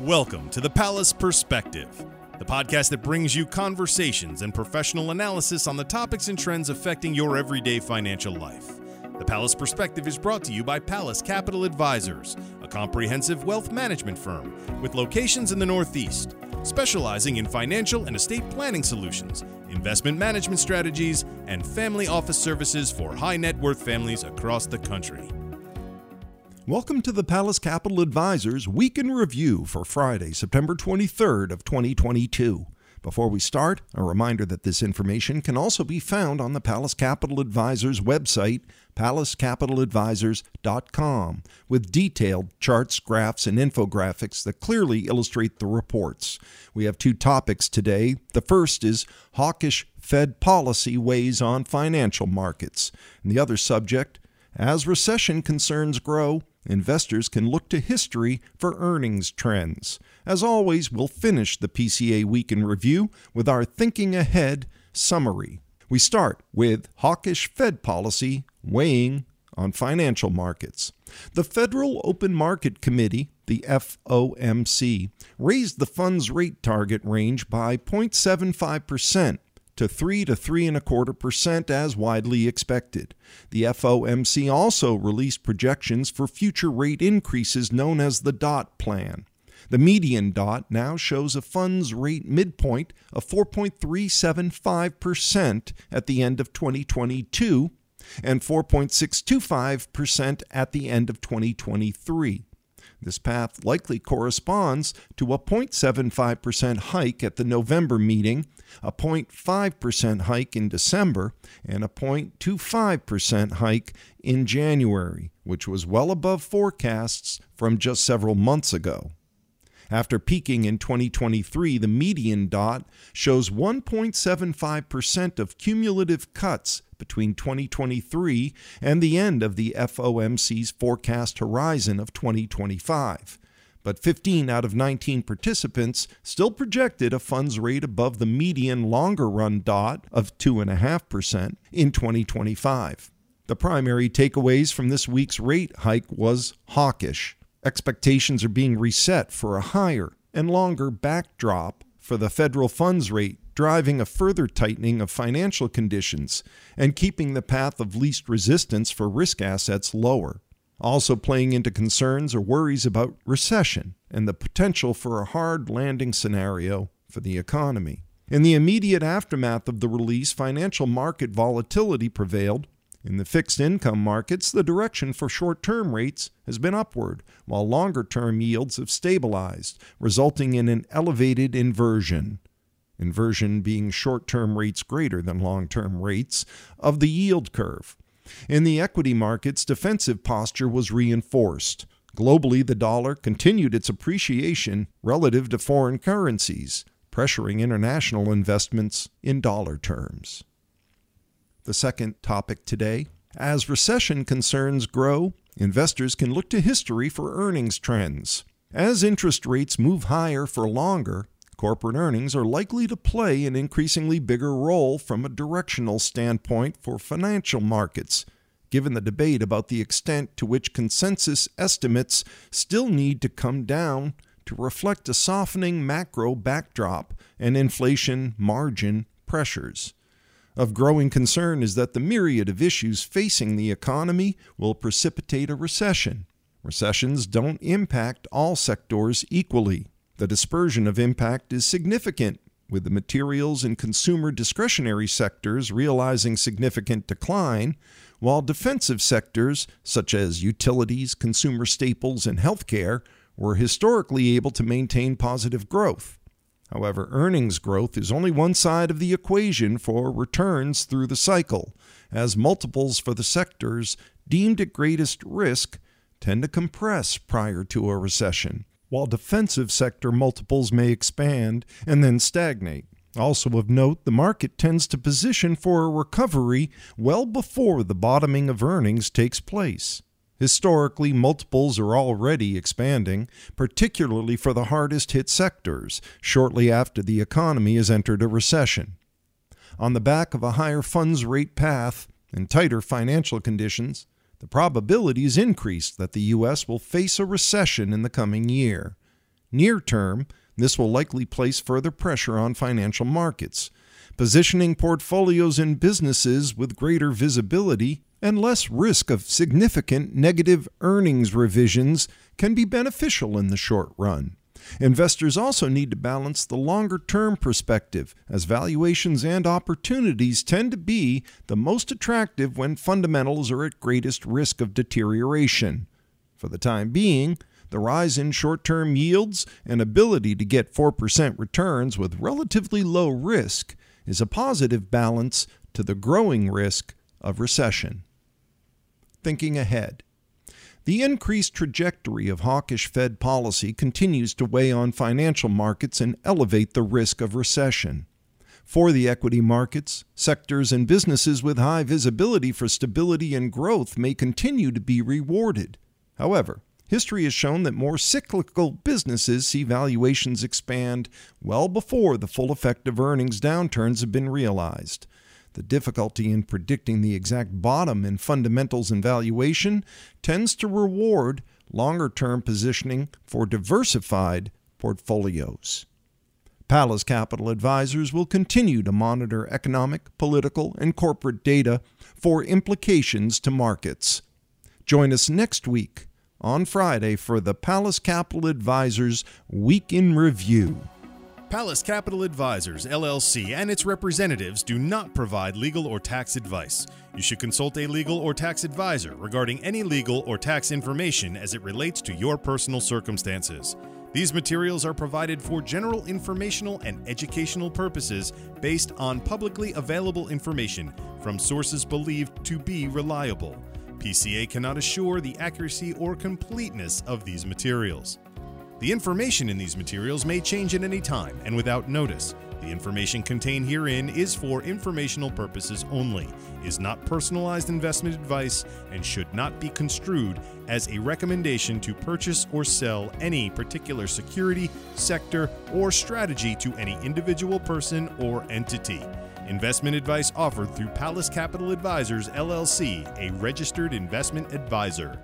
Welcome to the Pallas Perspective, the podcast that brings you conversations and professional analysis on the topics and trends affecting your everyday financial life. The Pallas Perspective is brought to you by Pallas Capital Advisors, a comprehensive wealth management firm with locations in the Northeast, specializing in financial and estate planning solutions, investment management strategies, and family office services for high net worth families across the country. Welcome to the Pallas Capital Advisors Week in Review for Friday, September 23rd of 2022. Before we start, a reminder that this information can also be found on the Pallas Capital Advisors website, pallascapitaladvisors.com, with detailed charts, graphs, and infographics that clearly illustrate the reports. We have two topics today. The first is hawkish Fed policy weighs on financial markets, and the other subject, as recession concerns grow, investors can look to history for earnings trends. As always, we'll finish the PCA Week in Review with our Thinking Ahead summary. We start with hawkish Fed policy weighing on financial markets. The Federal Open Market Committee, the FOMC, raised the funds rate target range by 0.75% to 3 to 3 and a quarter percent as widely expected. The FOMC also released projections for future rate increases known as the dot plot. The median dot now shows a funds rate midpoint of 4.375% at the end of 2022 and 4.625% at the end of 2023. This path likely corresponds to a 0.75% hike at the November meeting, a 0.5% hike in December, and a 0.25% hike in January, which was well above forecasts from just several months ago. After peaking in 2023, the median dot shows 1.75% of cumulative cuts between 2023 and the end of the FOMC's forecast horizon of 2025. But 15 out of 19 participants still projected a funds rate above the median longer run dot of 2.5% in 2025. The primary takeaways from this week's rate hike was hawkish. Expectations are being reset for a higher and longer backdrop for the federal funds rate, driving a further tightening of financial conditions and keeping the path of least resistance for risk assets lower. Also, playing into concerns or worries about recession and the potential for a hard landing scenario for the economy. In the immediate aftermath of the release, financial market volatility prevailed, in the fixed income markets, the direction for short term rates has been upward, while longer term yields have stabilized, resulting in an elevated inversion. Inversion being short term rates greater than long term rates of the yield curve. In the equity markets, defensive posture was reinforced. Globally, the dollar continued its appreciation relative to foreign currencies, pressuring international investments in dollar terms the second topic today. As recession concerns grow, investors can look to history for earnings trends. As interest rates move higher for longer, corporate earnings are likely to play an increasingly bigger role from a directional standpoint for financial markets, given the debate about the extent to which consensus estimates still need to come down to reflect a softening macro backdrop and inflation margin pressures. Of growing concern is that the myriad of issues facing the economy will precipitate a recession. Recessions don't impact all sectors equally. The dispersion of impact is significant, with the materials and consumer discretionary sectors realizing significant decline, while defensive sectors, such as utilities, consumer staples, and healthcare, were historically able to maintain positive growth. However, earnings growth is only one side of the equation for returns through the cycle, as multiples for the sectors deemed at greatest risk tend to compress prior to a recession, while defensive sector multiples may expand and then stagnate. Also of note, the market tends to position for a recovery well before the bottoming of earnings takes place. Historically, multiples are already expanding, particularly for the hardest hit sectors, shortly after the economy has entered a recession. On the back of a higher funds rate path and tighter financial conditions, the probability is increased that the U.S. will face a recession in the coming year. Near term, this will likely place further pressure on financial markets. Positioning portfolios in businesses with greater visibility and less risk of significant negative earnings revisions can be beneficial in the short run. Investors also need to balance the longer term perspective, as valuations and opportunities tend to be the most attractive when fundamentals are at greatest risk of deterioration. For the time being, the rise in short term yields and ability to get 4% returns with relatively low risk is a positive balance to the growing risk of recession. Thinking ahead. The increased trajectory of hawkish Fed policy continues to weigh on financial markets and elevate the risk of recession. For the equity markets, sectors and businesses with high visibility for stability and growth may continue to be rewarded. However, history has shown that more cyclical businesses see valuations expand well before the full effect of earnings downturns have been realized. The difficulty in predicting the exact bottom in fundamentals and valuation tends to reward longer term positioning for diversified portfolios. Pallas Capital Advisors will continue to monitor economic, political, and corporate data for implications to markets. Join us next week on Friday for the Pallas Capital Advisors Week in Review. Pallas Capital Advisors, LLC, and its representatives do not provide legal or tax advice. You should consult a legal or tax advisor regarding any legal or tax information as it relates to your personal circumstances. These materials are provided for general informational and educational purposes based on publicly available information from sources believed to be reliable. PCA cannot assure the accuracy or completeness of these materials. The information in these materials may change at any time and without notice. The information contained herein is for informational purposes only, is not personalized investment advice, and should not be construed as a recommendation to purchase or sell any particular security, sector, or strategy to any individual person or entity. Investment advice offered through Pallas Capital Advisors, LLC, a registered investment advisor.